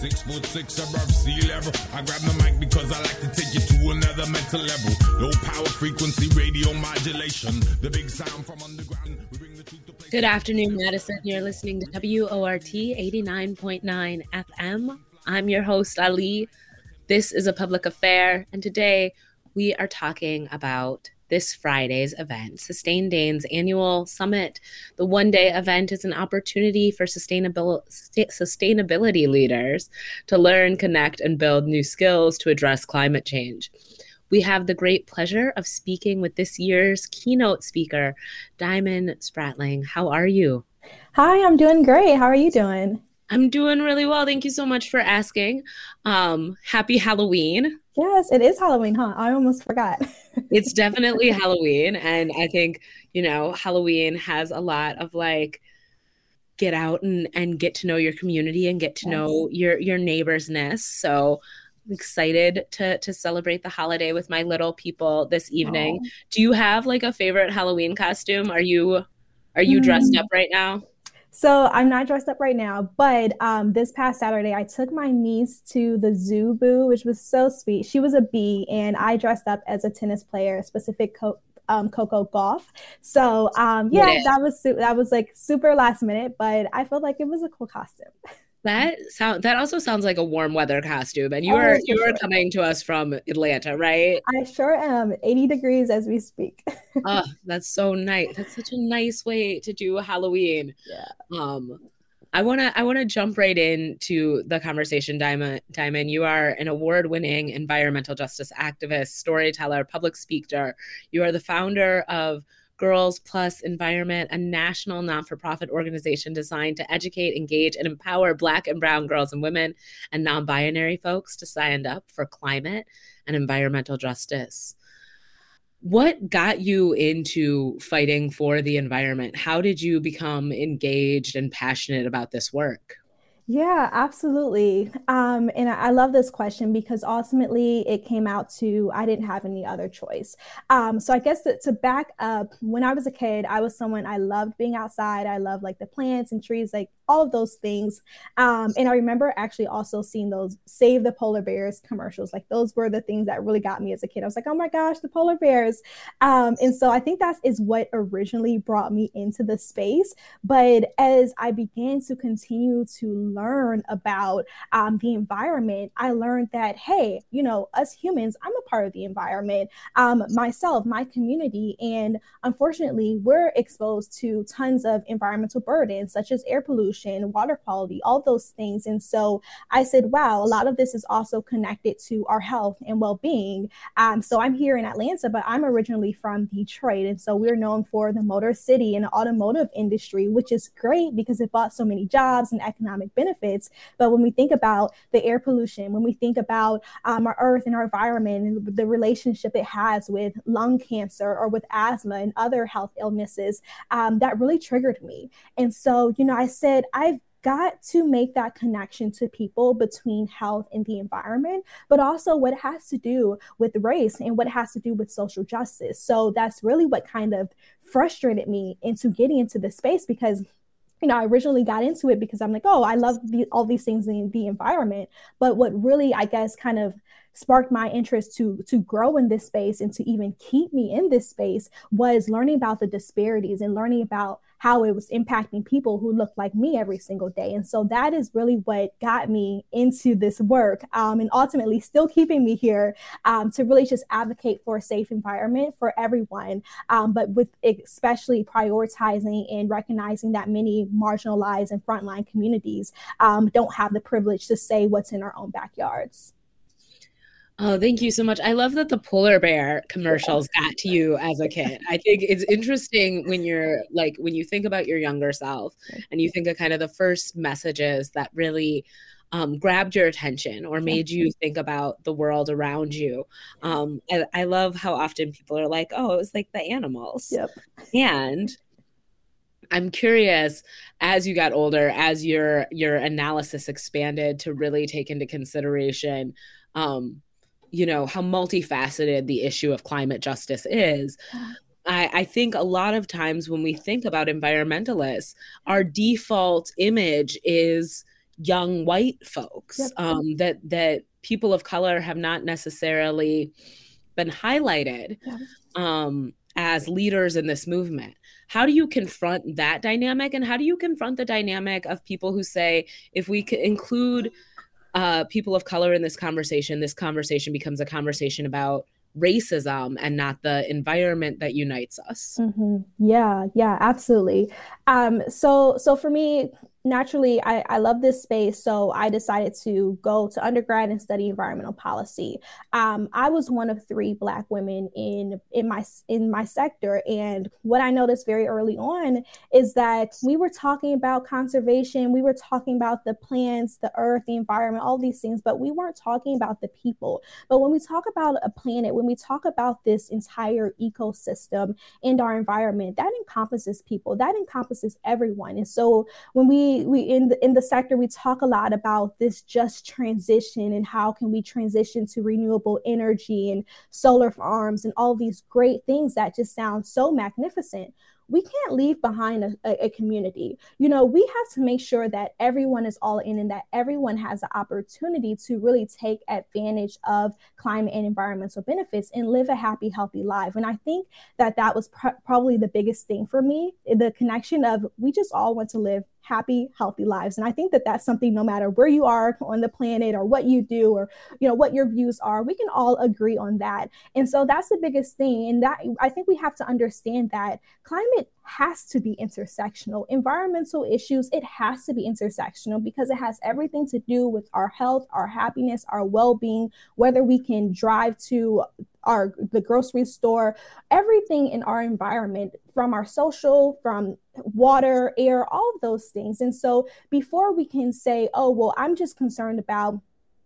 Six foot six above sea level. I grab the mic because I like to take you to another mental level. Low power frequency radio modulation. The big sound from underground. Good afternoon, Madison. You're listening to WORT 89.9 FM. I'm your host, Ali. This is a public affair, and today we are talking about this Friday's event, Sustain Dane's annual summit. The one day event is an opportunity for sustainable, sustainability leaders to learn, connect, and build new skills to address climate change we have the great pleasure of speaking with this year's keynote speaker, Diamond Spratling. How are you? Hi, I'm doing great. How are you doing? I'm doing really well. Thank you so much for asking. Um, happy Halloween. Yes, it is Halloween, huh? I almost forgot. it's definitely Halloween. And I think, you know, Halloween has a lot of like, get out and, and get to know your community and get to yes. know your your neighbors neighborsness. So excited to to celebrate the holiday with my little people this evening. Aww. Do you have like a favorite Halloween costume? Are you are you mm. dressed up right now? So I'm not dressed up right now, but um, this past Saturday I took my niece to the zoo boo, which was so sweet. She was a bee, and I dressed up as a tennis player, specific co- um, Coco Gauff. So um, yeah, yeah, that was su- that was like super last minute, but I felt like it was a cool costume. That sound that also sounds like a warm weather costume. And you oh, are you are sure. coming to us from Atlanta, right? I sure am. 80 degrees as we speak. oh, that's so nice. That's such a nice way to do Halloween. Yeah. Um I want to I want to jump right into the conversation Diamond Diamond you are an award-winning environmental justice activist, storyteller, public speaker. You are the founder of Girls Plus Environment, a national non for profit organization designed to educate, engage, and empower Black and Brown girls and women and non binary folks to stand up for climate and environmental justice. What got you into fighting for the environment? How did you become engaged and passionate about this work? Yeah, absolutely. Um, and I, love this question because ultimately it came out to I didn't have any other choice. Um, so I guess that to back up, when I was a kid, I was someone I loved being outside. I loved like the plants and trees, like all of those things. Um, and I remember actually also seeing those Save the Polar Bears commercials. Like those were the things that really got me as a kid. I was like, oh my gosh, the polar bears. Um, and so I think that is what originally brought me into the space. But as I began to continue to learn about um, the environment, I learned that, hey, you know, us humans, I'm a part of the environment, um, myself, my community. And unfortunately, we're exposed to tons of environmental burdens, such as air pollution pollution, water quality, all those things. And so I said, wow, a lot of this is also connected to our health and well being. Um, so I'm here in Atlanta, but I'm originally from Detroit. And so we're known for the Motor City and the automotive industry, which is great because it brought so many jobs and economic benefits. But when we think about the air pollution, when we think about um, our earth and our environment and the relationship it has with lung cancer or with asthma and other health illnesses, um, that really triggered me. And so, you know, I said, I've got to make that connection to people between health and the environment, but also what it has to do with race and what it has to do with social justice. So that's really what kind of frustrated me into getting into this space because you know, I originally got into it because I'm like, oh, I love the, all these things in the environment. But what really, I guess, kind of sparked my interest to to grow in this space and to even keep me in this space was learning about the disparities and learning about how it was impacting people who looked like me every single day. And so that is really what got me into this work um, and ultimately still keeping me here um, to really just advocate for a safe environment for everyone, um, but with especially prioritizing and recognizing that many marginalized and frontline communities um, don't have the privilege to say what's in our own backyards. Oh, thank you so much. I love that the polar bear commercials got to you as a kid. I think it's interesting when you're like when you think about your younger self and you think of kind of the first messages that really um, grabbed your attention or made you think about the world around you. Um, I, I love how often people are like, "Oh, it was like the animals," yep. and I'm curious as you got older, as your your analysis expanded to really take into consideration um, you know, how multifaceted the issue of climate justice is. I, I, think a lot of times when we think about environmentalists, our default image is young white folks. Yep. Um, that that people of color have not necessarily been highlighted um, as leaders in this movement. How do you confront that dynamic, and how do you confront the dynamic of people who say, if we could include uh, people of color in this conversation, this conversation becomes a conversation about racism and not the environment that unites us. Mm-hmm. Yeah, yeah, absolutely. Um, so, so for me, naturally I, I love this space so i decided to go to undergrad and study environmental policy. Um, i was one of three black women in in my in my sector and what i noticed very early on is that we were talking about conservation we were talking about the plants the earth the environment all these things but we weren't talking about the people. But when we talk about a planet when we talk about this entire ecosystem and our environment that encompasses people that encompasses everyone. And so when we we in the in the sector we talk a lot about this just transition and how can we transition to renewable energy and solar farms and all these great things that just sound so magnificent we can't leave behind a, a, community. You know, we have to make sure that everyone is all in and that everyone has the opportunity to really take advantage of climate and environmental benefits and live a happy, healthy life. And I think that that was pr- probably the biggest thing for me the connection of we just all want to live happy healthy lives. And i think that that's something no matter where you are on the planet or what you do or you know what your views are we can all agree on that. And so that's the biggest thing. And that i think we have to understand that climate has to be intersectional. Environmental issues it has to be intersectional because it has everything to do with our health our happiness our well-being whether we can drive to our the grocery store everything in our environment from our social from water air all of those things. And so before we can say oh well i'm just concerned about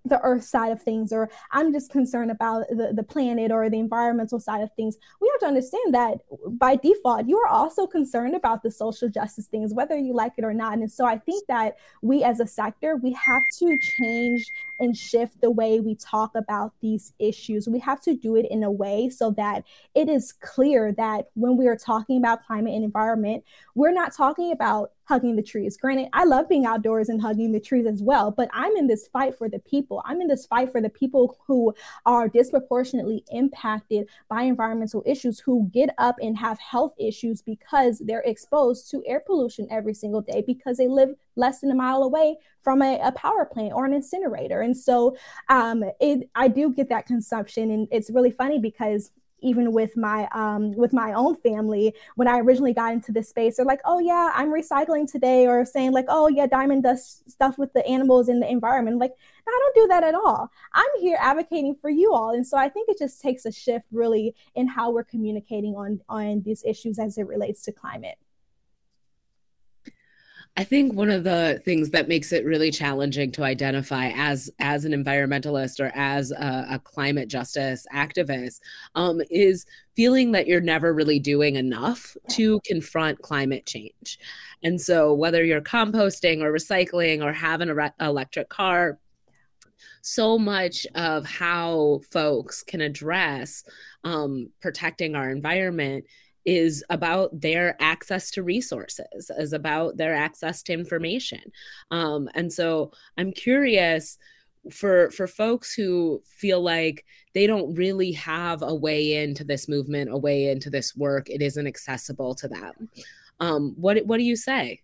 the earth side of things or i'm just concerned about the, the planet or the environmental side of things we have to understand that by default you are also concerned about the social justice things whether you like it or not. And so i think that we as a sector we have to change and shift the way we talk about these issues we have to do it in a way so that it is clear that when we are talking about climate and environment we're not talking about hugging the trees. Granted, I love being outdoors and hugging the trees as well, but I'm in this fight for the people. I'm in this fight for the people who are disproportionately impacted by environmental issues, who get up and have health issues because they're exposed to air pollution every single day because they live less than a mile away from a, a power plant or an incinerator. And so um, it, I do get that consumption. And it's really funny because even with my um, with my own family when i originally got into this space they're like oh yeah i'm recycling today or saying like oh yeah diamond does stuff with the animals and the environment I'm like no, i don't do that at all i'm here advocating for you all and so i think it just takes a shift really in how we're communicating on on these issues as it relates to climate I think one of the things that makes it really challenging to identify as as an environmentalist or as a, a climate justice activist um, is feeling that you're never really doing enough to confront climate change. And so, whether you're composting or recycling or have an re- electric car, so much of how folks can address um, protecting our environment is about their access to resources, is about their access to information. Um, and so I'm curious for for folks who feel like they don't really have a way into this movement, a way into this work, it isn't accessible to them. Um, what what do you say?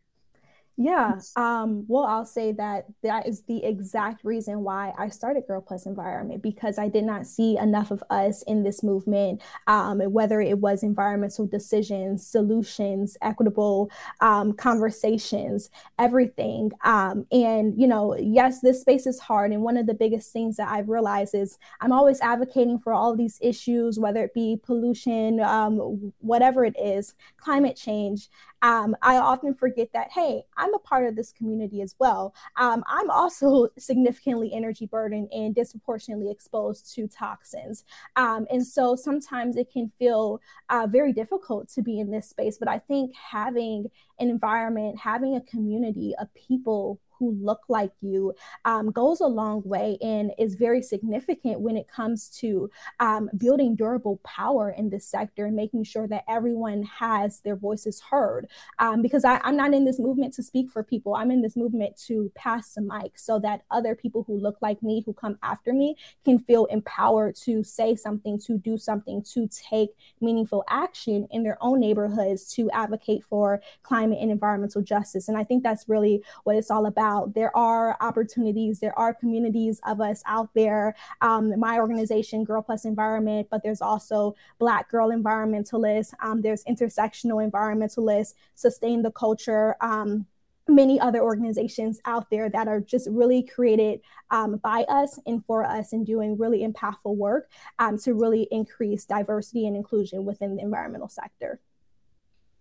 Yeah. Um, well, I'll say that that is the exact reason why I started Girl Plus Environment because I did not see enough of us in this movement, um, whether it was environmental decisions, solutions, equitable um, conversations, everything. Um, and, you know, yes, this space is hard. And one of the biggest things that I've realized is I'm always advocating for all these issues, whether it be pollution, um, whatever it is, climate change um, I often forget that, hey, I'm I'm a part of this community as well. Um, I'm also significantly energy burdened and disproportionately exposed to toxins. Um, and so sometimes it can feel uh, very difficult to be in this space. But I think having an environment, having a community of people who look like you um, goes a long way and is very significant when it comes to um, building durable power in this sector and making sure that everyone has their voices heard. Um, because I, I'm not in this movement to speak for people, I'm in this movement to pass the mic so that other people who look like me, who come after me, can feel empowered to say something, to do something, to take meaningful action in their own neighborhoods to advocate for climate and environmental justice. And I think that's really what it's all about out. There are opportunities, there are communities of us out there. Um, my organization, Girl Plus Environment, but there's also Black Girl Environmentalists, um, there's intersectional environmentalists, Sustain the Culture. Um, many other organizations out there that are just really created um, by us and for us and doing really impactful work um, to really increase diversity and inclusion within the environmental sector.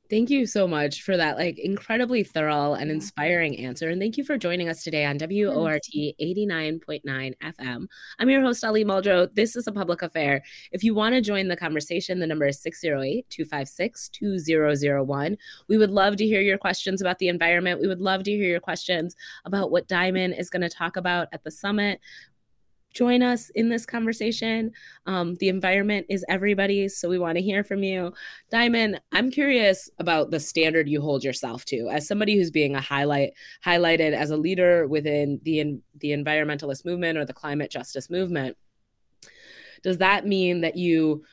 Thank you so much for that like incredibly thorough and inspiring answer. And thank you for joining us today on WORT 89.9 FM. I'm your host, Ali Muldrow. This is a public affair. If you want to join the conversation, the number is 608 256 2001. We would love to hear your questions about the environment. We would love to hear your questions about what Diamond is going to talk about at the summit join us in this conversation. Um, the environment is everybody's, so we want to hear from you. Diamond, I'm curious about the standard you hold yourself to as somebody who's being a highlight highlighted as a leader within the the environmentalist movement or the climate justice movement. Does that mean that you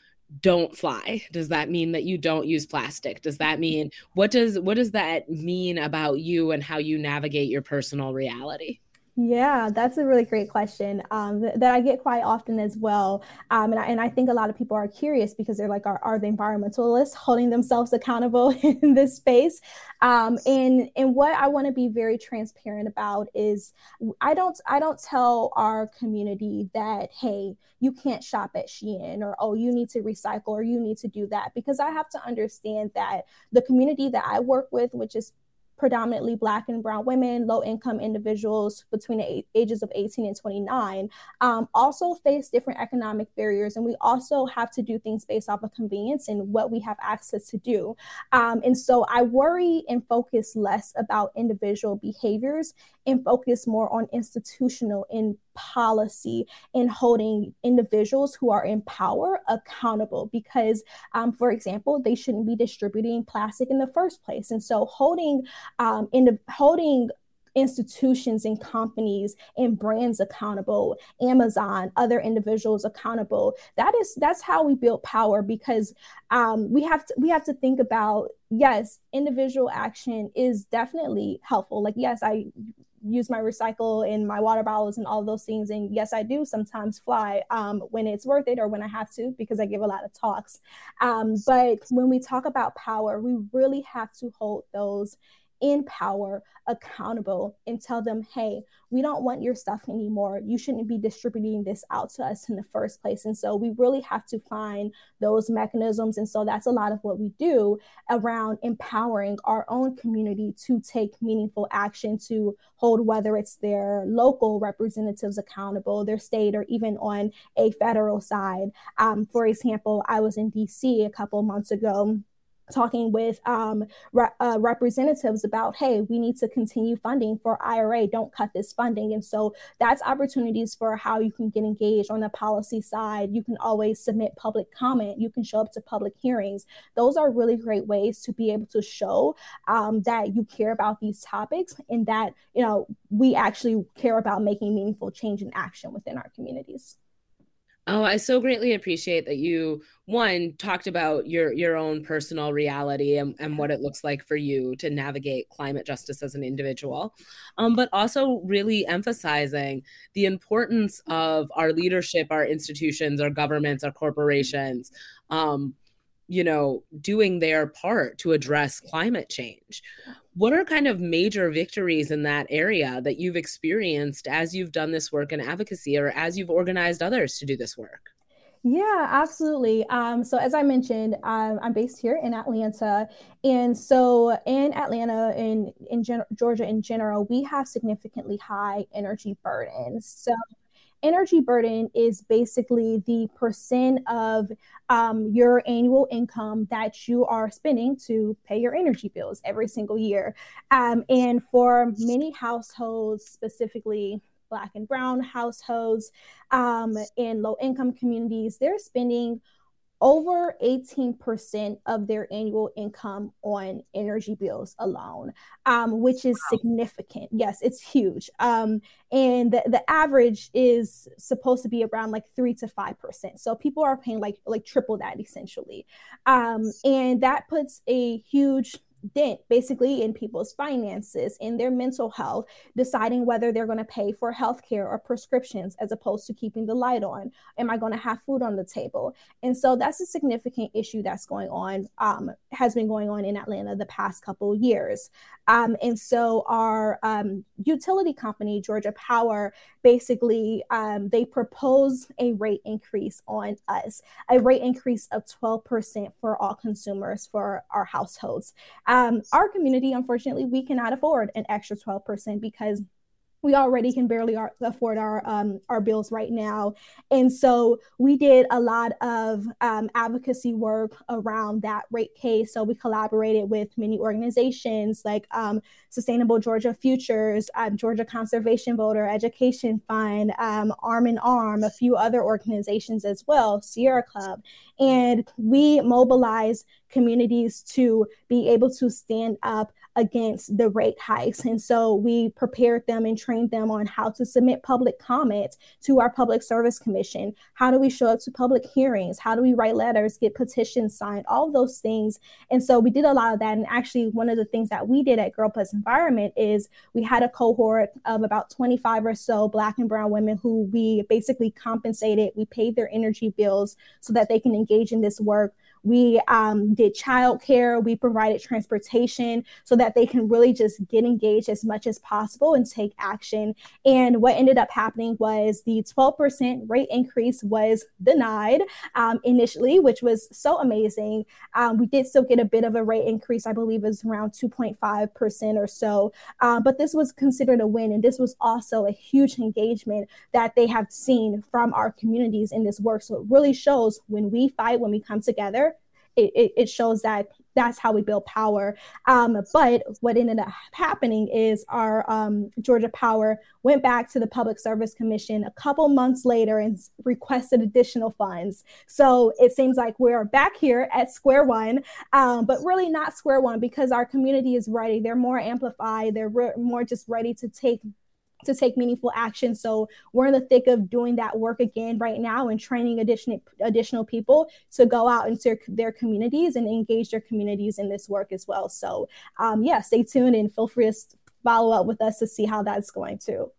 don't fly does that mean that you don't use plastic does that mean what does what does that mean about you and how you navigate your personal reality yeah, that's a really great question um, th- that I get quite often as well. Um, and, I, and I think a lot of people are curious because they're like, are, are the environmentalists holding themselves accountable in this space? Um, and and what I want to be very transparent about is I don't I don't tell our community that hey you can't shop at Shein or oh you need to recycle or you need to do that because I have to understand that the community that I work with, which is predominantly Black and Brown women, low income individuals between the ages of 18 and 29, um, also face different economic barriers. And we also have to do things based off of convenience and what we have access to do. Um, and so I worry and focus less about individual behaviors and focus more on institutional in policy in holding individuals who are in power accountable because um, for example they shouldn't be distributing plastic in the first place. And so holding um, in the, holding institutions and companies and brands accountable amazon other individuals accountable that is that's how we build power because um, we have to we have to think about yes individual action is definitely helpful. Like yes i use my recycle in my water bottles and all those things. And yes, I do sometimes fly um, when it's worth it or when I have to because I give a lot of talks. Um, but when we talk about power, we really have to hold those in power accountable and tell them, hey, we don't want your stuff anymore. You shouldn't be distributing this out to us in the first place. And so we really have to find those mechanisms. And so that's a lot of what we do around empowering our own community to take meaningful action to hold whether it's their local representatives accountable, their state, or even on a federal side. Um, for example, I was in DC a couple months ago talking with um, re- uh, representatives about, hey, we need to continue funding for IRA. Don't cut this funding. And so that's opportunities for how you can get engaged on the policy side. You can always submit public comment. You can show up to public hearings. Those are really great ways to be able to show um, that you care about these topics and that you know we actually care about making meaningful change and action within our communities. Oh, I so greatly appreciate that you one talked about your your own personal reality and, and what it looks like for you to navigate climate justice as an individual, um, but also really emphasizing the importance of our leadership, our institutions, our governments, our corporations, um, you know, doing their part to address climate change. What are kind of major victories in that area that you've experienced as you've done this work in advocacy or as you've organized others to do this work? Yeah, absolutely. Um, so as I mentioned, um, I'm based here in Atlanta, and so in Atlanta and in, in gen- Georgia in general, we have significantly high energy burdens. So energy burden is basically the percent of um, your annual income that you are spending to pay your energy bills every single year. Um, and for many households, specifically Black and Brown households um, in low income communities, they're spending over 18% of their annual income on energy bills alone, um, which is wow. significant. Yes, it's huge. Um, and the, the average is supposed to be around like three to 5%. So people are paying like, like triple that essentially. Um, and that puts a huge dent basically in people's finances, in their mental health, deciding whether they're going to pay for healthcare or prescriptions as opposed to keeping the light on. Am I going to have food on the table? And so that's a significant issue that's going on, um, has been going on in Atlanta the past couple years. Um, and so our um, utility company, Georgia Power, basically um, they propose a rate increase on us, a rate increase of 12% for all consumers for our households. Um, Um, our community, unfortunately, we cannot afford an extra 12% because we already can barely afford our um, our bills right now, and so we did a lot of um, advocacy work around that rate case. So we collaborated with many organizations like um, Sustainable Georgia Futures, um, Georgia Conservation Voter Education Fund, um, Arm in Arm, a few other organizations as well, Sierra Club, and we mobilize communities to be able to stand up against the rate hikes. And so we prepared them and trained them on how to submit public comments to our Public Service Commission. How do we show up to public hearings? How do we write letters, get petitions signed, all those things. And so we did a lot of that. And actually, one of the things that we did at Girl Plus Environment is we had a cohort of about 25 or so Black and Brown women who we basically compensated. We paid their energy bills so that they can engage in this work we um, did childcare. We provided transportation so that they can really just get engaged as much as possible and take action. And what ended up happening was the 12% rate increase was denied um, initially, which was so amazing. Um, we did still get a bit of a rate increase. I believe it was around 2.5% or so. Uh, but this was considered a win. And this was also a huge engagement that they have seen from our communities in this work. So it really shows when we fight, when we come together, it, it, shows that that's how we build power. Um, but what ended up happening is our um, Georgia Power went back to the Public Service Commission a couple months later and requested additional funds. So it seems like we're back here at square one, um, but really not square one because our community is ready. They're more amplified. They're re- more just ready to take to take meaningful action. So we're in the thick of doing that work again right now and training additional additional people to go out into their communities and engage their communities in this work as well. So um, yeah, stay tuned and feel free to follow up with us to see how that's going too.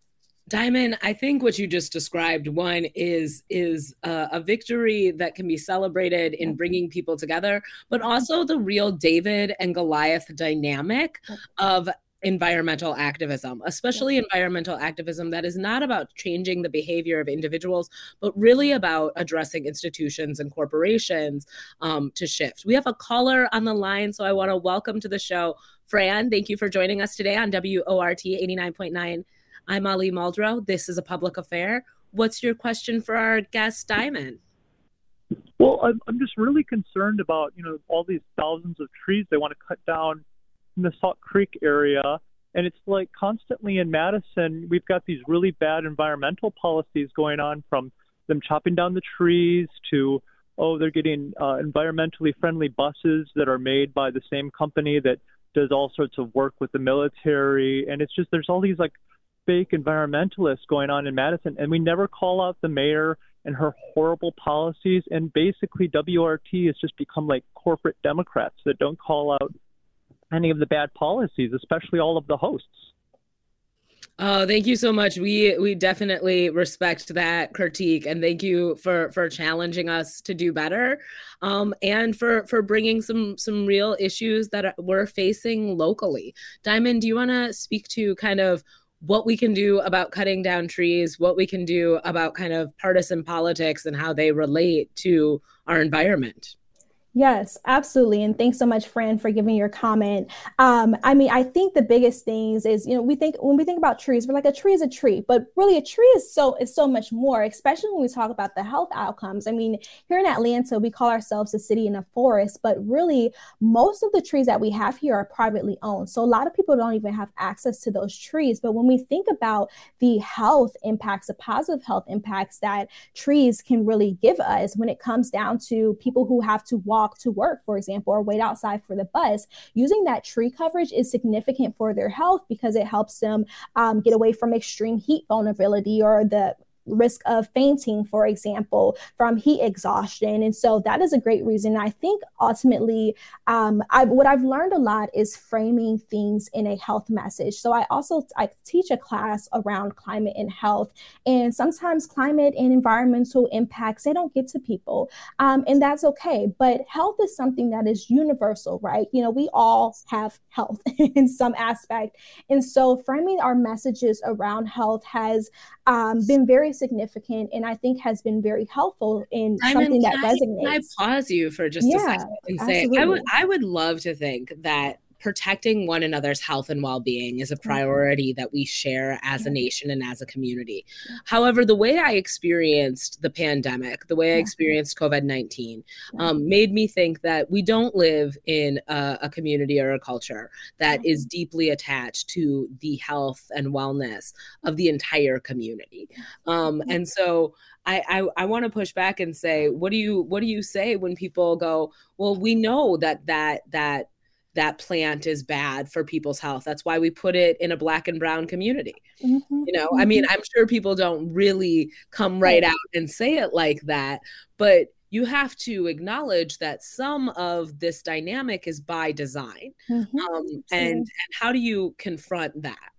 Diamond, I think what you just described one is is a, a, victory that can be celebrated in bringing people together, but also the real David and Goliath dynamic of environmental activism, especially environmental activism that is not about changing the behavior of individuals, but really about addressing institutions and corporations um, to shift. We have a caller on the line, so I want to welcome to the show Fran. Thank you for joining us today on WORT 89.9. I'm Ali Muldrow. This is a public affair. What's your question for our guest, Diamond? Well, I'm, I'm just really concerned about, you know, all these thousands of trees they want to cut down in the Salt Creek area. And it's like constantly in Madison, we've got these really bad environmental policies going on from them chopping down the trees to, oh, they're getting uh, environmentally friendly buses that are made by the same company that does all sorts of work with the military. And it's just, there's all these like fake environmentalists going on in Madison. And we never call out the mayor and her horrible policies. And basically, WRT has just become like corporate Democrats that don't call out any of the bad policies, especially all of the hosts. Oh, thank you so much. We we definitely respect that critique, and thank you for for challenging us to do better, um, and for for bringing some some real issues that we're facing locally. Diamond, do you want to speak to kind of what we can do about cutting down trees, what we can do about kind of partisan politics and how they relate to our environment. Yes, absolutely. And thanks so much, Fran, for giving your comment. Um, I mean, I think the biggest things is, you know, we think when we think about trees, we're like a tree is a tree, but really a tree is so is so much more, especially when we talk about the health outcomes. I mean, here in Atlanta, we call ourselves a city in a forest, but really most of the trees that we have here are privately owned. So a lot of people don't even have access to those trees. But when we think about the health impacts, the positive health impacts that trees can really give us when it comes down to people who have to walk walk to work, for example, or wait outside for the bus, using that tree coverage is significant for their health because it helps them um, get away from extreme heat vulnerability or the risk of fainting, for example, from heat exhaustion. And so that is a great reason. I think ultimately, um, I, what I've learned a lot is framing things in a health message. So I also I teach a class around climate and health, and sometimes climate and environmental impacts they don't get to people, um, and that's okay. But health is something that is universal, right? You know, we all have health in some aspect, and so framing our messages around health has um, been very significant and I think has been very helpful in something that I, resonates. Can I pause you for just yeah, a second and say I would I would love to think that protecting one another's health and well-being is a mm-hmm. priority that we share as a nation and as a community. However, the way I experienced the pandemic, the way I experienced COVID-19, um, made me think that we don't live in a, a community or a culture that is deeply attached to the health and wellness of the entire community. Um, and so I, I, I want to push back and say, what do you what do you say when people go, well, we know that that that that plant is bad for people's health. That's why we put it in a black and brown community. Mm-hmm. You know, I mean, mm-hmm. I'm sure people don't really come right out and say it like that, but you have to acknowledge that some of this dynamic is by design. Mm-hmm. Um, and, and how do you confront that?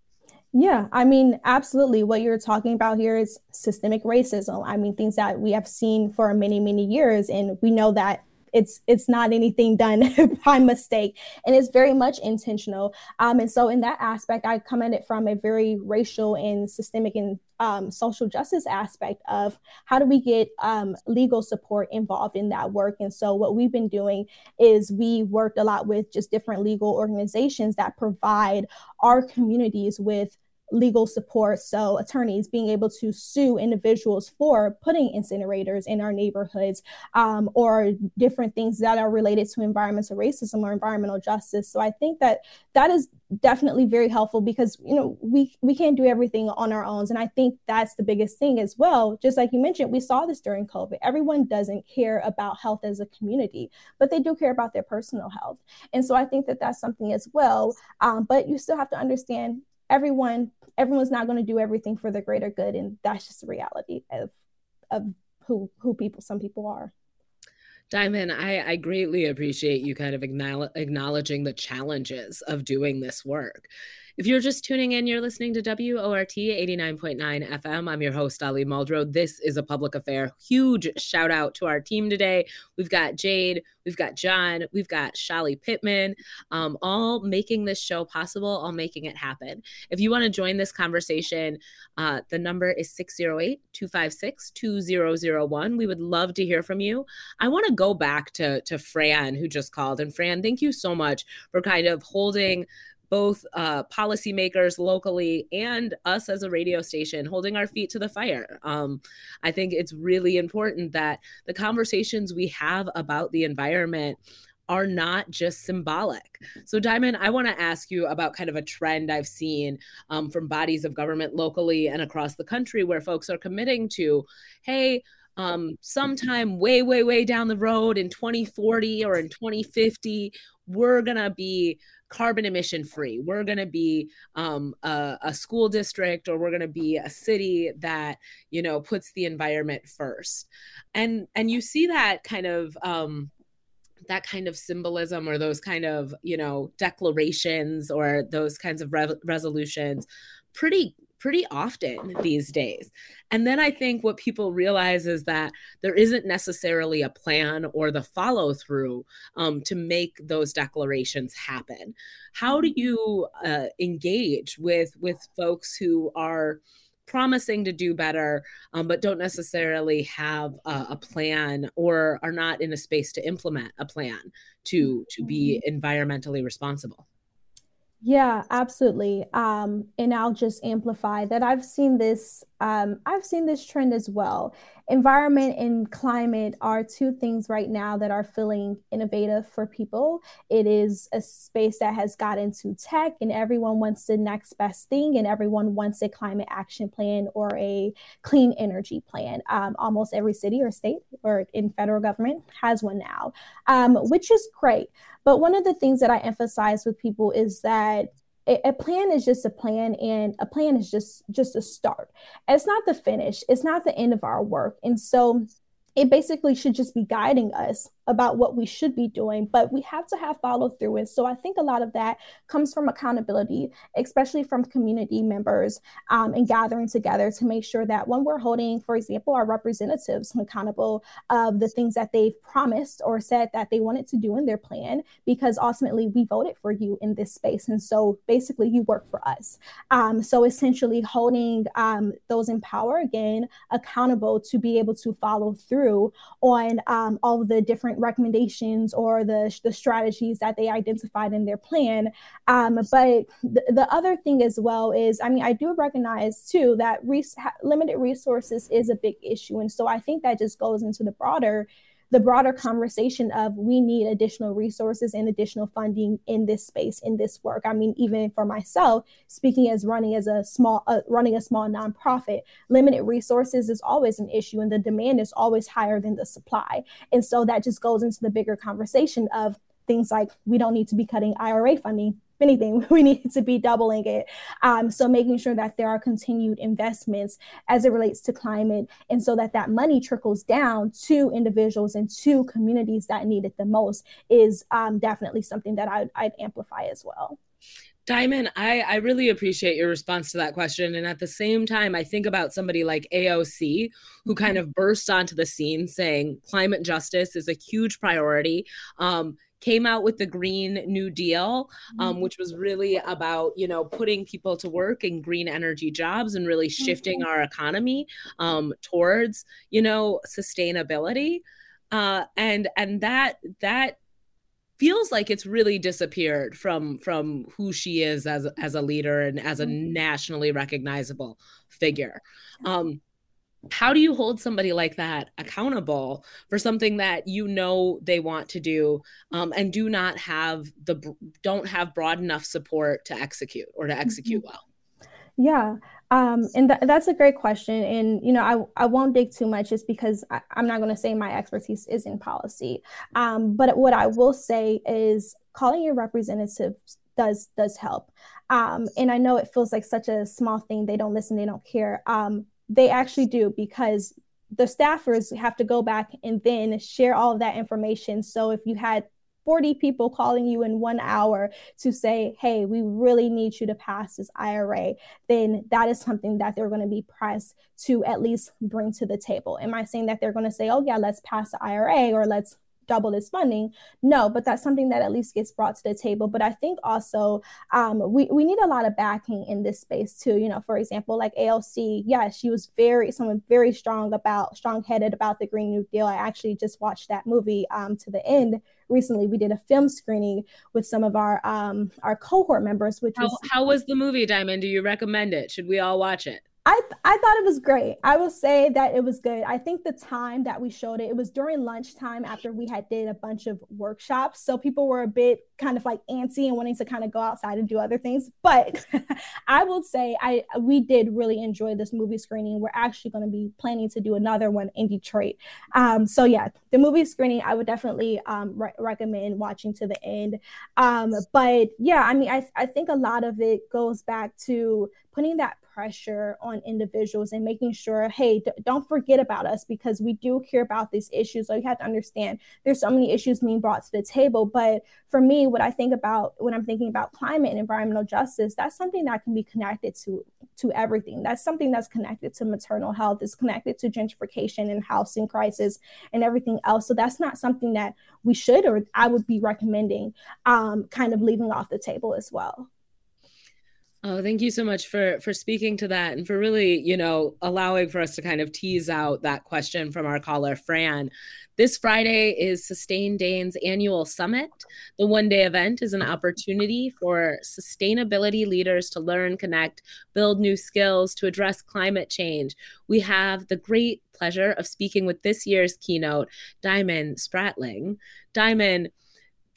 Yeah, I mean, absolutely. What you're talking about here is systemic racism. I mean, things that we have seen for many, many years. And we know that it's it's not anything done by mistake. And it's very much intentional. Um, and so in that aspect i come at it from a very racial and systemic and um, social justice aspect of how do we get um, legal support involved in that work. And so what we've been doing is we worked a lot with just different legal organizations that provide our communities with legal support. So, attorneys being able to sue individuals for putting incinerators in our neighborhoods um, or different things that are related to environmental racism or environmental justice. So, I think that that is definitely very helpful because you know we we can't do everything on our own. And i think that's the biggest thing as well. Just like you mentioned we saw this during covid. Everyone doesn't care about health as a community but they do care about their personal health. And so i think that that's something as well. Um, but you still have to understand everyone everyone's not going to do everything for the greater good and that's just the reality of of who who people some people are Diamond, I, I greatly appreciate you kind of acknowledging the challenges of doing this work. If you're just tuning in, you're listening to WORT 89.9 FM. I'm your host, Ali Muldrow. This is a public affair. Huge shout out to our team today. We've got Jade, we've got John, we've got Shali Pittman, um, all making this show possible, all making it happen. If you want to join this conversation, uh, the number is 608 256 2001. We would love to hear from you. I want to go back to, to Fran, who just called. And Fran, thank you so much for kind of holding both uh, policymakers locally and us as a radio station holding our feet to the fire. Um, I think it's really important that the conversations we have about the environment are not just symbolic. So, Diamond, I want to ask you about kind of a trend I've seen um, from bodies of government locally and across the country where folks are committing to, hey, um, sometime way, way, way down the road in 2040 or in 2050, we're going to be carbon emission free. We're going to be um, a, a, school district or we're going to be a city that you know puts the environment first. And and you see that kind of um, that kind of symbolism or those kind of you know declarations or those kinds of re- resolutions pretty pretty often these days. And then I think what people realize is that there isn't necessarily a plan or the follow through um, to make those declarations happen. How do you uh, engage with with folks who are promising to do better, um, but don't necessarily have a, a, plan or are not in a space to implement a plan to to be mm-hmm. environmentally responsible. Yeah, absolutely. Um, and I'll just amplify that I've seen this. Um, I've seen this trend as well. Environment and climate are two things right now that are feeling innovative for people. It is a space that has got into tech, and everyone wants the next best thing, and everyone wants a climate action plan or a clean energy plan. Um, almost every city or state or in federal government has one now, um, which is great. But one of the things that I emphasize with people is that a plan is just a plan and a plan is just just a start. It's not the finish. It's not the end of our work. And so it basically should just be guiding us about what we should be doing, but we have to have follow through. And so I think a lot of that comes from accountability, especially from community members um, and gathering together to make sure that when we're holding, for example, our representatives accountable of the things that they've promised or said that they wanted to do in their plan, because ultimately we voted for you in this space. And so basically you work for us. Um, so essentially holding um, those in power again accountable to be able to follow through on um, all of the different recommendations or the, the strategies that they identified in their plan. Um, but the, the other thing as well is, I mean, I do recognize too that res- limited resources is a big issue. And so I think that just goes into the broader the broader conversation of we need additional resources and additional funding in this space in this work. I mean even for myself speaking as running as a small uh, running a small nonprofit limited resources is always an issue and the demand is always higher than the supply. And so that just goes into the bigger conversation of things like we don't need to be cutting ira funding anything, we need to be doubling it. Um, so making sure that there are continued investments as it relates to climate, and so that that money trickles down to individuals and to communities that need it the most is um, definitely something that I'd, I'd amplify as well. Diamond, I, I really appreciate your response to that question. And at the same time, I think about somebody like AOC, who kind of burst onto the scene saying climate justice is a huge priority. Um, came out with the Green New Deal, um, mm-hmm. which was really about you know putting people to work in green energy jobs and really shifting mm-hmm. our economy um, towards you know sustainability, uh, and and that that feels like it's really disappeared from from who she is as as a leader and as a mm-hmm. nationally recognizable figure. Um, how do you hold somebody like that accountable for something that you know they want to do um, and do not have the don't have broad enough support to execute or to execute mm-hmm. well? Yeah um, and th- that's a great question and you know i, I won't dig too much just because I, am not going to say my expertise is in policy. Um, but what i will say is calling your representative does does help. Um, and i know it feels like such a small thing they don't listen they don't care. Um, they actually do because the staffers have to go back and then share all of that information. So if you had 40 people calling you in one hour to say, hey, we really need you to pass this IRA, then that is something that they're going to be pressed to at least bring to the table. Am I saying that they're going to say, oh, yeah, let's pass the IRA or let's double this funding. No, but that's something that at least gets brought to the table. But I think also um, we, we need a lot of backing in this space too. You know, for example, like AOC, yeah, she was very, someone very strong about, strong headed about the Green New Deal. I actually just watched that movie um, to the end recently. We did a film screening with some of our um, our cohort members, which how, was how was the movie, Diamond? Do you recommend it? Should we all watch it? I, I thought it was great. I will say that it was good. I think the time that we showed it, it was during lunchtime after we had did a bunch of workshops. So people were a bit kind of like antsy and wanting to kind of go outside and do other things. But I will say I we did really enjoy this movie screening. We're actually going to be planning to do another one in Detroit. Um, so yeah, the movie screening I would definitely um, re- recommend watching to the end. Um, but yeah, I mean I I think a lot of it goes back to putting that pressure on individuals and making sure, hey, d- don't forget about us because we do care about these issues. So you have to understand there's so many issues being brought to the table. But for me, what I think about when I'm thinking about climate and environmental justice, that's something that can be connected to to everything. That's something that's connected to maternal health, is connected to gentrification and housing crisis and everything else. So that's not something that we should or I would be recommending um, kind of leaving off the table as well. Oh, thank you so much for for speaking to that and for really, you know, allowing for us to kind of tease out that question from our caller Fran. This Friday is Sustain Dane's annual summit. The one-day event is an opportunity for sustainability leaders to learn, connect, build new skills to address climate change. We have the great pleasure of speaking with this year's keynote, Diamond Spratling. Diamond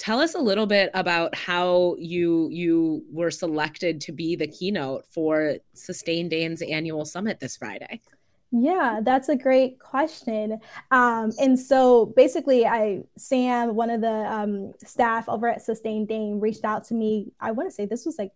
tell us a little bit about how you you were selected to be the keynote for Sustain Dane's annual summit this Friday. Yeah, that's a great question. Um, and so basically, I Sam, one of the um, staff over at Sustain Dane, reached out to me. I want to say this was like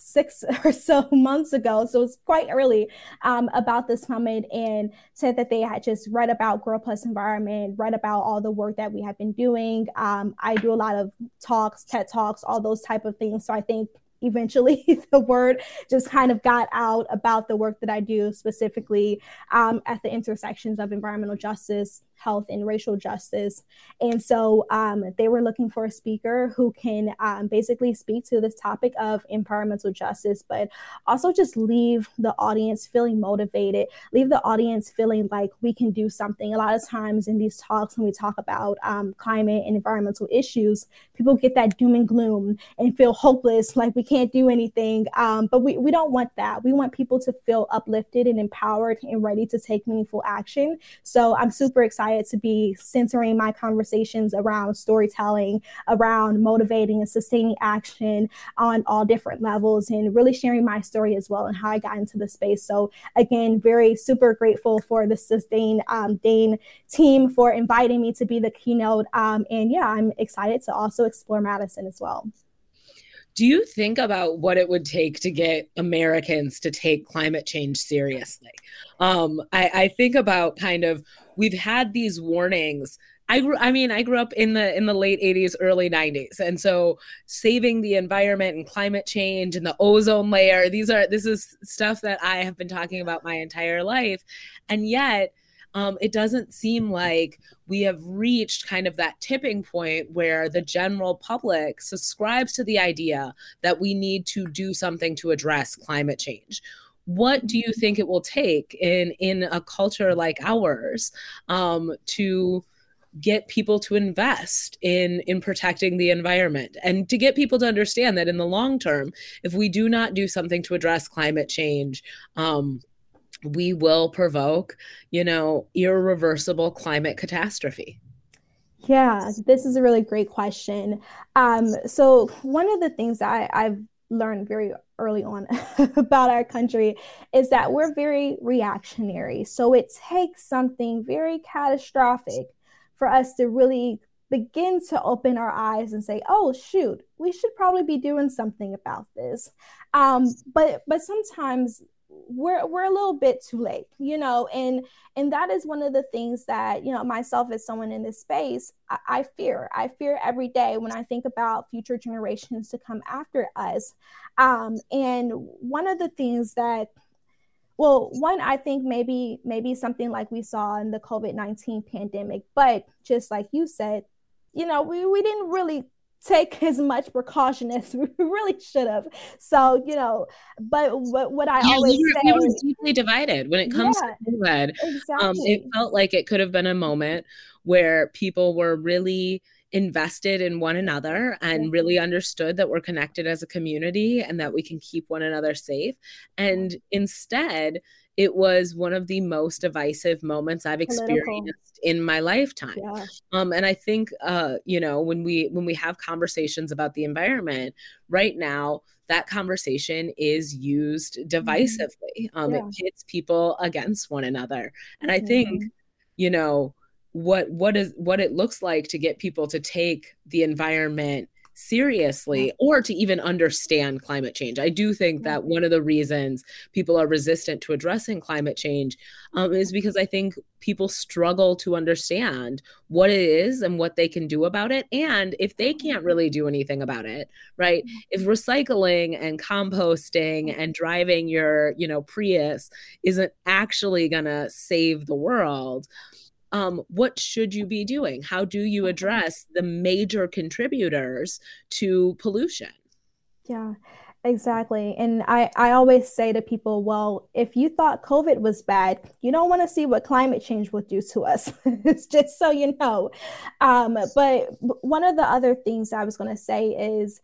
six or so months ago, so it's quite early, um, about the summit and said that they had just read about Girl Plus Environment, read about all the work that we have been doing. Um, I do a lot of talks, TED Talks, all those type of things. So I think eventually the word just kind of got out about the work that I do specifically um, at the intersections of environmental justice, health and racial justice. And so um, they were looking for a speaker who can um, basically speak to this topic of environmental justice, but also just leave the audience feeling motivated, leave the audience feeling like we can do something. A lot of times in these talks, when we talk about um, climate and environmental issues, people get that doom and gloom and feel hopeless, like we can't do anything. Um, but we, we don't want that. We want people to feel uplifted and empowered and ready to take meaningful action. So I'm super excited to be centering my conversations around storytelling, around motivating and sustaining action on all different levels, and really sharing my story as well and how I got into the space. So, again, very super grateful for the Sustain um, Dane team for inviting me to be the keynote. Um, and yeah, I'm excited to also explore Madison as well do you think about what it would take to get Americans to take climate change seriously? Um, I, I think about kind of we've had these warnings. I grew I mean I grew up in the in the late 80s early 90s and so saving the environment and climate change and the ozone layer these are this is stuff that I have been talking about my entire life. And yet um, it doesn't seem like we have reached kind of that tipping point where the general public subscribes to the idea that we need to do something to address climate change what do you think it will take in in a culture like ours um, to get people to invest in in protecting the environment and to get people to understand that in the long term if we do not do something to address climate change um, we will provoke, you know, irreversible climate catastrophe? Yeah, this is a really great question. Um, so, one of the things that I, I've learned very early on about our country is that we're very reactionary. So, it takes something very catastrophic for us to really begin to open our eyes and say, "Oh shoot, we should probably be doing something about this." Um, but but sometimes we're we're a little bit too late you know and and that is one of the things that you know myself as someone in this space I, I, fear. I fear every day when i think about future generations to come after us. Um, and one of the things that well one i think maybe maybe something like we saw in the covid-19 pandemic but just like you said you know we, we didn't really take as much precaution as we really should have. So, you know, but what, what I yeah, always we were, say, we were deeply divided when it comes yeah, to COVID. Exactly. Um, it felt like it could have been a moment where people were really invested in one another and really understood that we're connected as a community and that we can keep one another safe. And instead, it was one of the most divisive moments I've experienced Political. in my lifetime. Yeah. Um, and I think, uh, you know, when we when we have conversations about the environment right now, that conversation is used mm-hmm. divisively. Um, yeah. It pits people against one another, and I think, mm-hmm. you know, what what is what it looks like to get people to take the environment seriously or to even understand climate change. I do think that one of the reasons people are resistant to addressing climate change um, is because I think people struggle to understand what it is and what they can do about it. And if they mm-hmm. can't really do anything about it, right? Mm-hmm. If recycling and composting mm-hmm. and driving your, you know, Prius isn't actually going to save the world, um, what should you be doing? How do you address the major contributors to pollution? Yeah, exactly. And I, I always say to people, well, if you thought COVID was bad, you don't want to see what climate change will do to us. it's just so you know. Um, but one of the other things I was going to say is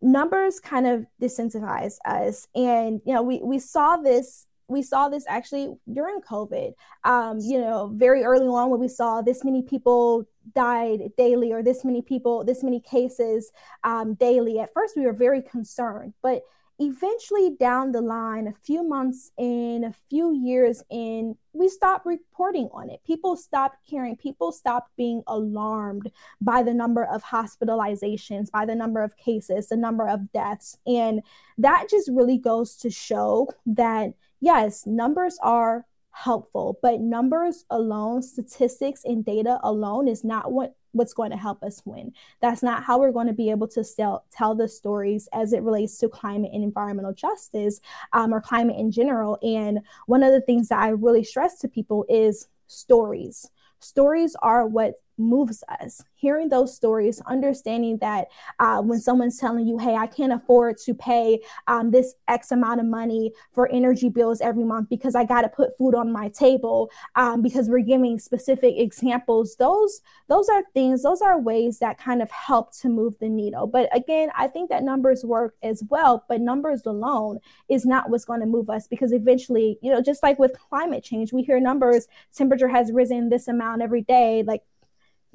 numbers kind of desensitize us. And, you know, we, we saw this we saw this actually during COVID. Um, you know, very early on when we saw this many people died daily or this many people, this many cases um, daily. At first, we were very concerned, but eventually down the line, a few months in, a few years in, we stopped reporting on it. People stopped caring. People stopped being alarmed by the number of hospitalizations, by the number of cases, the number of deaths. And that just really goes to show that yes, numbers are helpful, but numbers alone, statistics and data alone is not what what's going to help us win. That's not how we're going to be able to still tell the stories as it relates to climate and environmental justice um, or climate in general. And one of the things that I really stress to people is stories. Stories are what moves us. Hearing those stories, understanding that uh, when someone's telling you, hey, I can't afford to pay um, this X amount of money for energy bills every month because I got to put food on my table, um, because we're giving specific examples, those, those are things, those are ways that kind of help to move the needle. But again, I think that numbers work as well, but numbers alone is not what's going to move us because eventually, you know, just like with climate change, we hear numbers, temperature has risen this amount every day. Like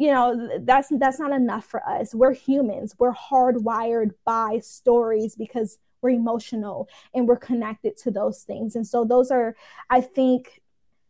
you know that's that's not enough for us. We're humans. We're hardwired by stories because we're emotional and we're connected to those things. And so those are i think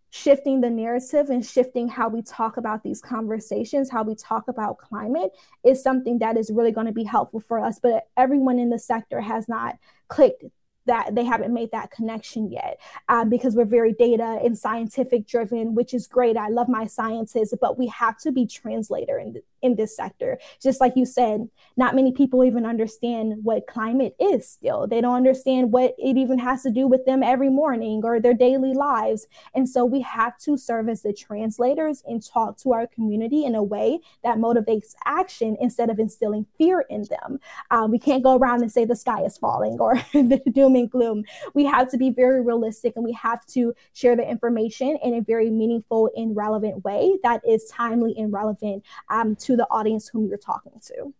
shifting the narrative and shifting how we talk about these conversations how we talk about climate is something that is really going to be helpful for us. But everyone in the sector has not clicked that they haven't made that connection yet um, because we're very data and scientific driven which is great. I love my sciences, but we have to be translator in, in this sector. Just like you said not many people even understand what climate is still. They don't understand what it even has to do with them every morning or their daily lives. And so we have to serve as the translators and talk to our community in a way that motivates action instead of instilling fear in them. Um, we can't go around and say the sky is falling or the doom and gloom. We have to be very realistic and we have to share the information in a very meaningful and relevant way that is timely and relevant um, to the audience whom you're talking to.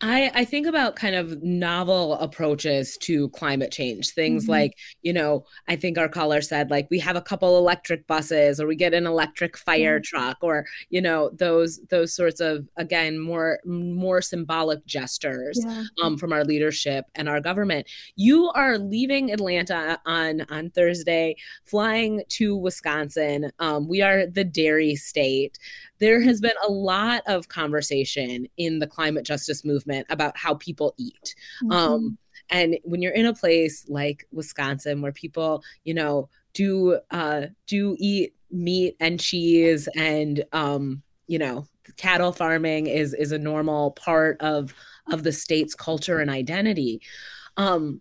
I, I think about kind of novel approaches to climate change. Things mm-hmm. like, you know, I think our caller said, like, we have a couple electric buses or we get an electric fire mm-hmm. truck or, you know, those those sorts of again more more symbolic gestures yeah. um, from our leadership and our government. You are leaving Atlanta on on Thursday, flying to Wisconsin. Um, we are the dairy state there has been a lot of conversation in the climate justice movement about how people eat. Mm-hmm. Um, and when you're in a place like Wisconsin where people, you know, do uh, do eat meat and cheese and um, you know, cattle farming is is a normal part of of the state's culture and identity. Um,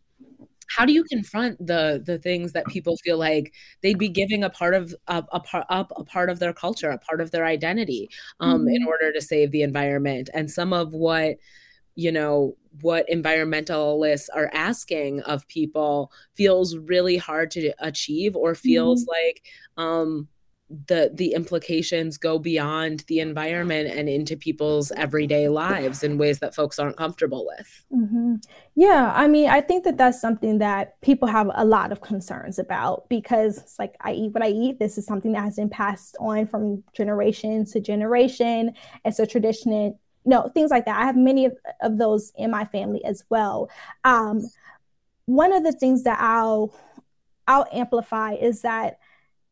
how do you confront the the things that people feel like they'd be giving a part of a, a part up a part of their culture a part of their identity um, mm-hmm. in order to save the environment and some of what you know what environmentalists are asking of people feels really hard to achieve or feels mm-hmm. like um, the the implications go beyond the environment and into people's everyday lives in ways that folks aren't comfortable with. Mm-hmm. yeah i mean i think that that's something that people have a lot of concerns about because it's like i eat what i eat. This is something that has been passed on from generation to generation. It's a tradition know things like that. I have many of, of those in my family as well. Um, one of the things that i'll i'll amplify is that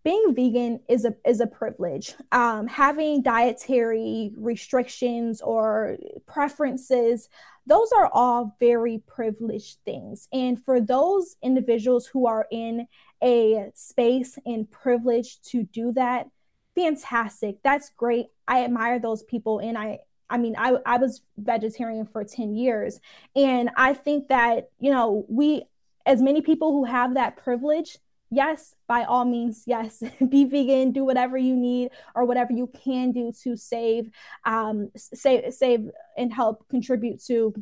being vegan is a is a privilege. Um, having dietary restrictions or preferences, those are all very privileged things. And for those individuals who are in a space and privilege to do that, fantastic. That's great. I admire those people, and I I mean, I, I was vegetarian for 10 years. And I think that, you know, we, as many people who have that privilege, yes, by all means, yes, be vegan, do whatever you need or whatever you can do to save, um, save, save and help contribute to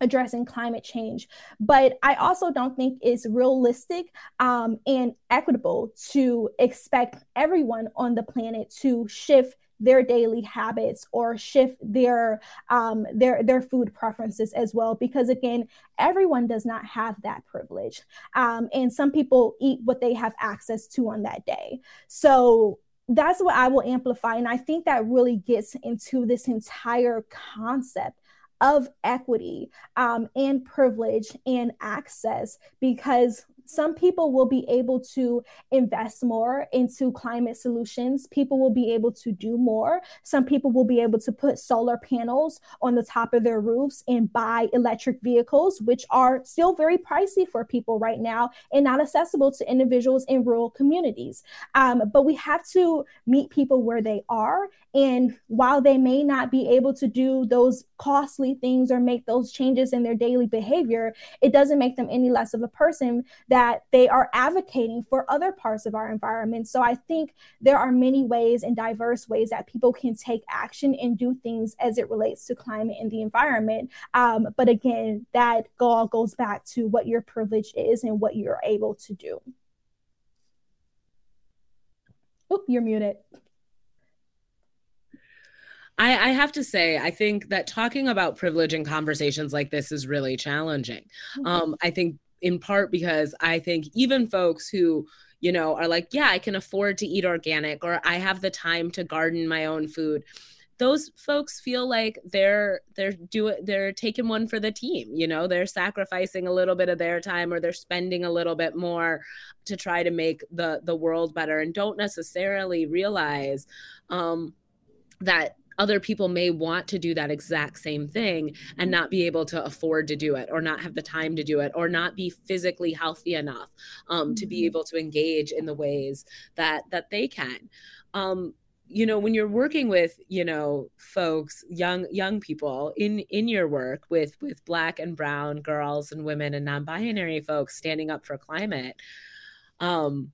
addressing climate change. But I also don't think it's realistic um, and equitable to expect everyone on the planet to shift their daily habits or shift their um, their their food preferences as well because again everyone does not have that privilege um, and some people eat what they have access to on that day. So that's what i will amplify and i think that really gets into this entire concept of equity um, and privilege and access because some people will be able to invest more into climate solutions. People will be able to do more. Some people will be able to put solar panels on the top of their roofs and buy electric vehicles, which are still very pricey for people right now and not accessible to individuals in rural communities. Um, but we have to meet people where they are. And while they may not be able to do those costly things or make those changes in their daily behavior, it doesn't make them any less of a person that that they are advocating for other parts of our environment. So I think there are many ways and diverse ways that people can take action and do things as it relates to climate and the environment. Um, but again, that all goes back to what your privilege is and what you're able to do. Oh, you're muted. I, I, have to say, I think that talking about privilege in conversations like this is really challenging. Mm-hmm. Um, I think in part because I think even folks who you know are like yeah i can afford to eat organic or i have the time to garden my own food those folks feel like they're they're doing they're taking one for the team you know? They're sacrificing a little bit of their time or they're spending a little bit more to try to make the the world better and don't necessarily realize um that other people may want to do that exact same thing and not be able to afford to do it or not have the time to do it or not be physically healthy enough um, to be mm-hmm. able to engage in the ways that that they can um, you know when you're working with you know folks young young people in in your work with with black and brown girls and women and non-binary folks standing up for climate um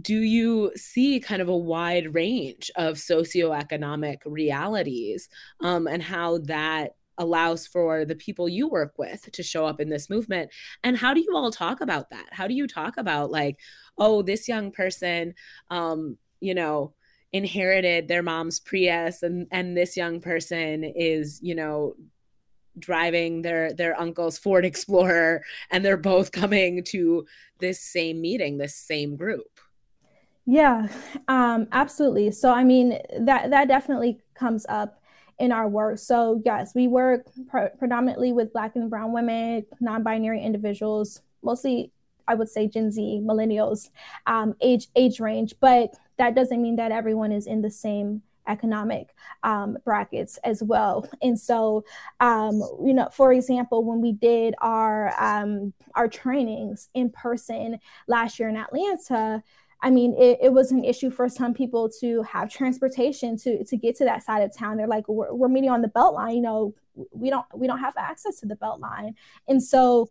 do you see kind of a wide range of socioeconomic realities um, and how that allows for the people you work with to show up in this movement? And how do you all talk about that? How do you talk about like oh this young person um you know inherited their mom's prius and and this young person is you know driving their their uncle's ford explorer and they're both coming to this same meeting this same group yeah, um, absolutely. So I mean that that definitely comes up in our work. So yes, we work predominantly with Black and Brown women, non-binary individuals, mostly I would say Gen Z, millennials, um, age age range. But that doesn't mean that everyone is in the same economic um, brackets as well. And so, um, you know, for example, when we did our um, our trainings in person last year in Atlanta I mean, it, it, was an issue for some people to have transportation to to get to that side of town. They're like, we're, we're meeting on the Beltline. You know, we don't we don't have access to the Beltline, and so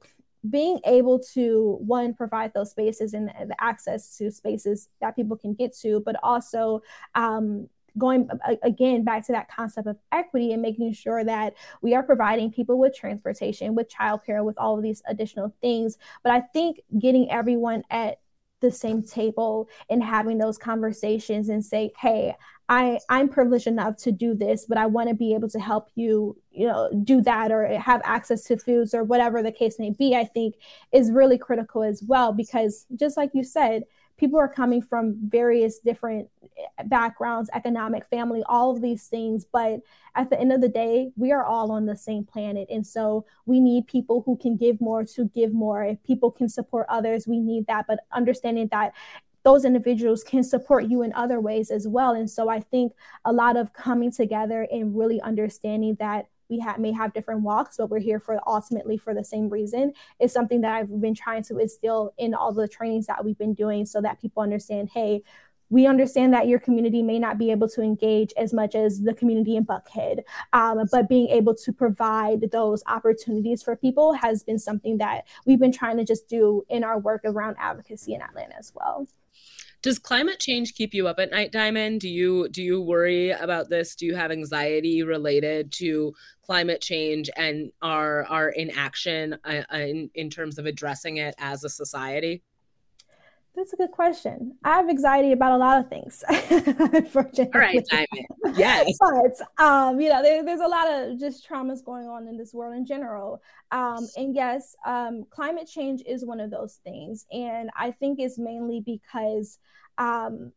being able to one provide those spaces and the, access to spaces that people can get to, but also um, going again back to that concept of equity and making sure that we are providing people with transportation, with childcare, with all of these additional things. But I think getting everyone at the same table and having those conversations and say, hey, I, I'm privileged enough to do this, but I want to be able to help you, you know, do that or have access to foods or whatever the case may be, I think is really critical as well. Because just like you said, people are coming from various different eh, backgrounds, economic, family, all of these things. But at the end of the day, we are all on the same planet. And so we need people who can give more to give more. If people can support others, we need that. But understanding that those individuals can support you in other ways as well. And so I think a lot of coming together and really understanding that we have, may have different walks, but we're here for ultimately for the same reason is something that I've been trying to instill in all the trainings that we've been doing so that people understand, hey, we understand that your community may not be able to engage as much as the community in Buckhead, um, but being able to provide those opportunities for people has been something that we've been trying to just do in our work around advocacy in Atlanta as well. Does climate change keep you up at night, Diamond? Do you do you worry about this? Do you have anxiety related to climate change and our our inaction uh, in, in terms of addressing it as a society? That's a good question. I have anxiety about a lot of things. unfortunately. All right, Diamond. Yes. but um, you know, there, there's a lot of just traumas going on in this world in general. Um, and yes, um, climate change is one of those things. And I think it's mainly because um,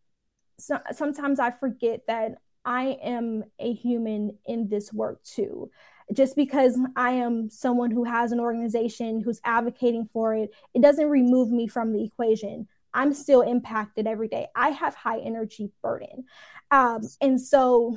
so, sometimes I forget that I am a human in this work too just because I am someone who has an organization who's advocating for it, it doesn't remove me from the equation. I'm still impacted every day. I have high energy burden. Um, and so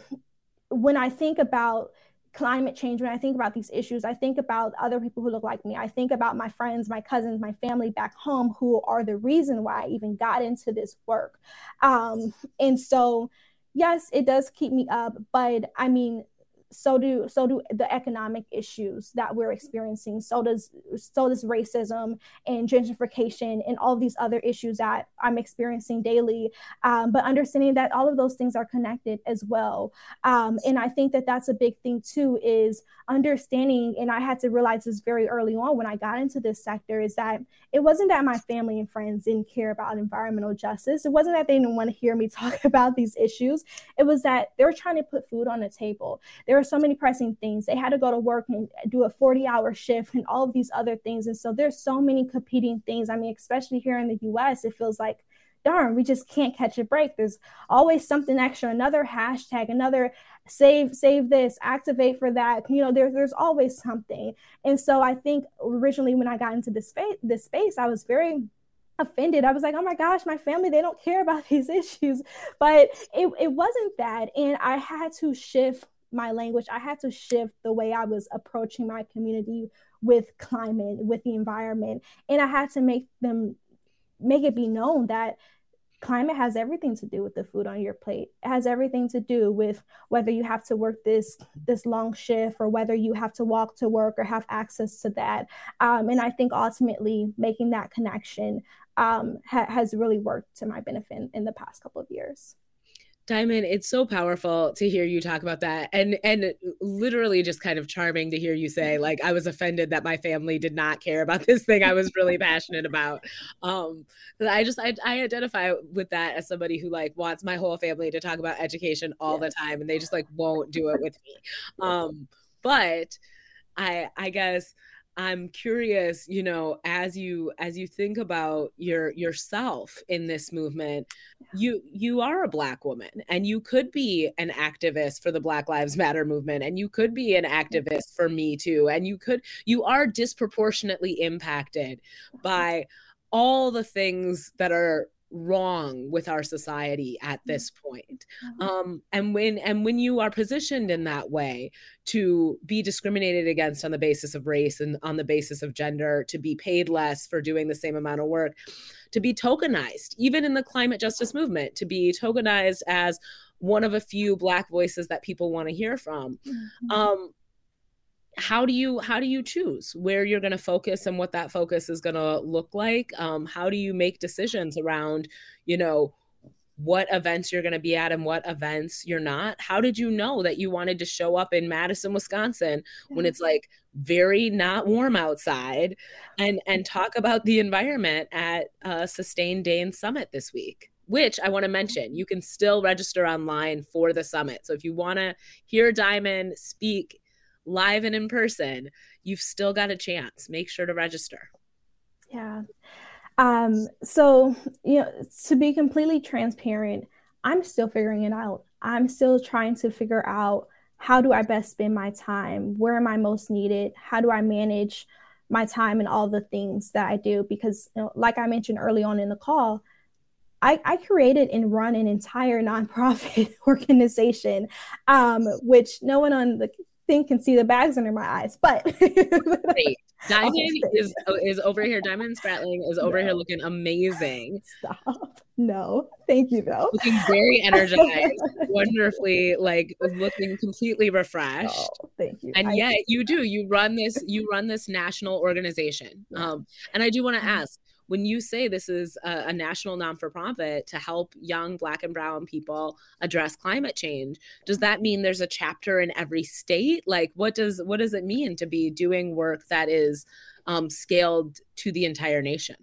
when I think about climate change, when I think about these issues, I think about other people who look like me. I think about my friends, my cousins, my family back home who are the reason why I even got into this work. Um, and so, yes, it does keep me up, but I mean, so do so do the economic issues that we're experiencing. So does so does racism and gentrification and all these other issues that i'm experiencing daily. Um, but understanding that all of those things are connected as well. Um, and i think that that's a big thing too is understanding and i had to realize this very early on when i got into this sector is that it wasn't that my family and friends didn't care about environmental justice. It wasn't that they didn't want to hear me talk about these issues. It was that they were trying to put food on the table. They so many pressing things. They had to go to work and do a 40 hour shift and all of these other things. And so there's so many competing things. I mean, especially here in the US, it feels like, darn, we just can't catch a break. There's always something extra, another hashtag, another save, save this, activate for that. You know, there, there's always something. And so I think originally when I got into this space, this space, I was very offended. I was like, oh my gosh, my family, they don't care about these issues. But it, it wasn't that. And I had to shift my language, I had to shift the way I was approaching my community with climate, with the environment. And I had to make them make it be known that climate has everything to do with the food on your plate. It has everything to do with whether you have to work this this long shift or whether you have to walk to work or have access to that. Um, and i think ultimately making that connection um, ha- has really worked to my benefit in the past couple of years Diamond, it's so powerful to hear you talk about that and and literally just kind of charming to hear you say like I was offended that my family did not care about this thing I was really passionate about. Um I just I, I identify with that as somebody who like wants my whole family to talk about education all the time and they just like won't do it with me. Um but I I guess I'm curious, you know, as you as you think about your yourself in this movement, you you are a black woman and you could be an activist for the Black Lives Matter movement and you could be an activist for me too and you could you are disproportionately impacted by all the things that are wrong with our society at mm-hmm. this point mm-hmm. um, and when and when you are positioned in that way to be discriminated against on the basis of race and on the basis of gender to be paid less for doing the same amount of work to be tokenized even in the climate justice movement to be tokenized as one of a few black voices that people want to hear from mm-hmm. um, how do you how do you choose where you're going to focus and what that focus is going to look like? Um, how do you make decisions around you know what events you're going to be at and what events you're not? How did you know that you wanted to show up in madison wisconsin when it's like very not warm outside and and talk about the environment at uh, Sustain Dane summit this week which I want to mention, you can still register online for the summit. So if you want to hear Diamond speak live and in person, you've still got a chance. Make sure to register. Yeah. Um, so, you know, to be completely transparent, I'm still figuring it out. I'm still trying to figure out how do I best spend my time? Where am I most needed? How do I manage my time and all the things that I do? Because, you know, like I mentioned early on in the call, I, I created and run an entire nonprofit organization, um, which no one on the can see the bags under my eyes, but Diamond is is over here. Diamond Spratling is over no. here looking amazing. Stop. No, thank you though. Looking very energized, wonderfully, like looking completely refreshed. Oh, thank you. And I, yet you do. You run this. You run this national organization. Um, and I do want to mm-hmm. ask when you say this is a, a national non for profit to help young Black and Brown people address climate change, does that mean there's a chapter in every state? Like, what does what does it mean to be doing work that is um, scaled to the entire nation?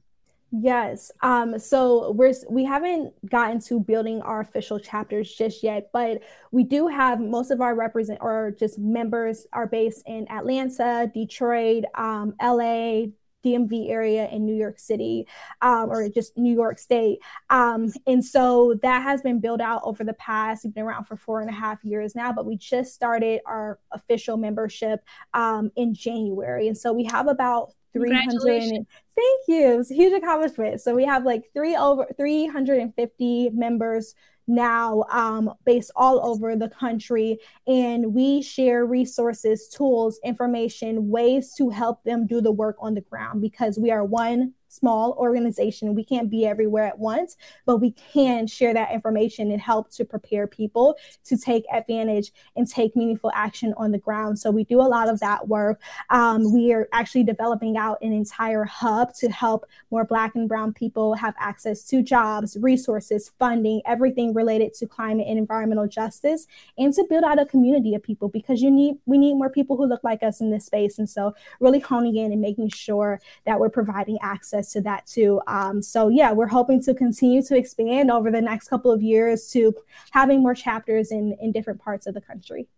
Yes. Um, so we're we haven't gotten to building our official chapters just yet, but we do have most of our represent or just members are based in Atlanta, Detroit, um, LA, DMV area in New York City um, or just New York State. Um, and so that has been built out over the past, we've been around for four and a half years now, but we just started our official membership um, in January. And so we have about 300 thank you it's a huge accomplishment so we have like three over 350 members now um, based all over the country. And we share resources, tools, information, ways to help them do the work on the ground because we are one small organization. We can't be everywhere at once, but we can share that information and help to prepare people to take advantage and take meaningful action on the ground. So we do a lot of that work. Um, we are actually developing out an entire hub to help more Black and Brown people have access to jobs, resources, funding, everything related to climate and environmental justice, and to build out a community of people because you need we need more people who look like us in this space. And so really honing in and making sure that we're providing access access to that too. Um, so yeah, we're hoping to continue to expand over the next couple of years to having more chapters in in different parts of the country.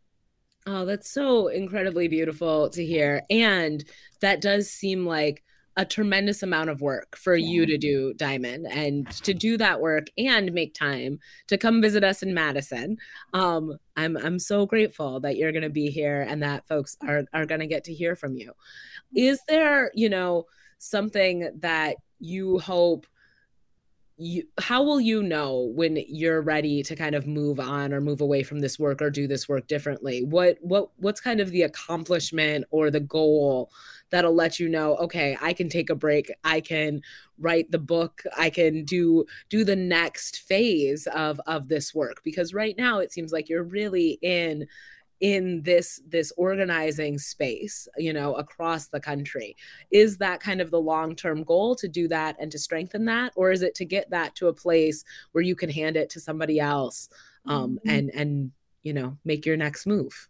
Oh, that's so incredibly beautiful to hear. And that does seem like a tremendous amount of work for yeah. you to do diamond and to do that work and make time to come visit us in madison um, i'm i'm so grateful that you're going to be here and that folks are are going to get to hear from you is there you know something that you hope you how will you know when you're ready to kind of move on or move away from this work or do this work differently? What what what's kind of the accomplishment or the goal that'll let you know okay i can take a break i can write the book i can do do the next phase of of this work? Because right now it seems like you're really in in this this organizing space you know across the country is that kind of the long-term goal to do that and to strengthen that or is it to get that to a place where you can hand it to somebody else um, mm-hmm. and and you know make your next move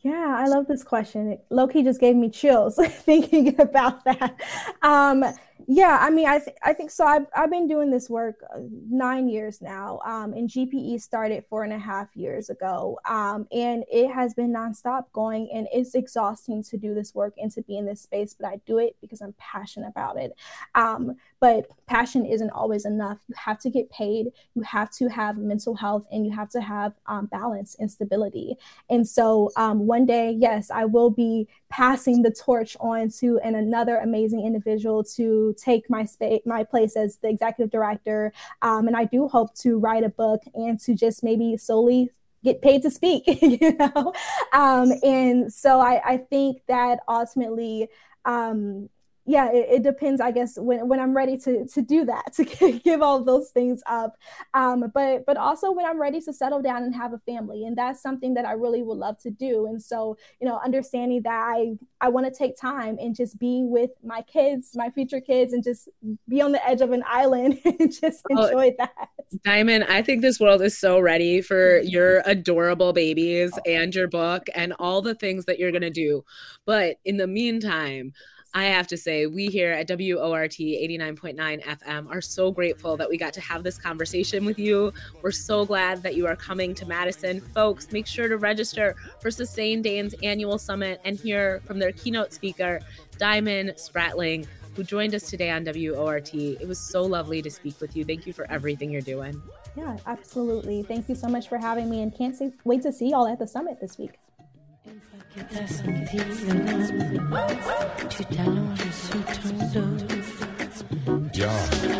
yeah, I love this question. Loki just gave me chills thinking about that. Um, yeah, I mean, I th- I think so. I've I've been doing this work uh, nine years now, um, and GPE started four and a half years ago, um, and it has been nonstop going, and it's exhausting to do this work and to be in this space, but I do it because I'm passionate about it. Um, but passion isn't always enough. You have to get paid, you have to have mental health, and you have to have um, balance and stability. And so um, one day, yes, I will be passing the torch on to an, another amazing individual to take my space, my place as the executive director. Um, and I do hope to write a book and to just maybe solely get paid to speak, you know? Um, and so I, I think that ultimately, um, yeah, it, it, depends, I guess, when, when I'm ready to to do that, to give all those things up. Um, but but also when I'm ready to settle down and have a family, and that's something that I really would love to do. And so, you know, understanding that I I want to take time and just be with my kids, my future kids, and just be on the edge of an island and just oh, enjoy oh, that. Diamond, I think this world is so ready for your adorable babies and your book and all the things that you're gonna do. But in the meantime, I have to say, we here at WORT 89.9 FM are so grateful that we got to have this conversation with you. We're so glad that you are coming to Madison. Folks, make sure to register for Sustain Dane's annual summit and hear from their keynote speaker, Diamond Spratling, who joined us today on WORT. It was so lovely to speak with you. Thank you for everything you're doing. Yeah, absolutely. Thank you so much for having me and can't wait to see y'all at the summit this week. Dos.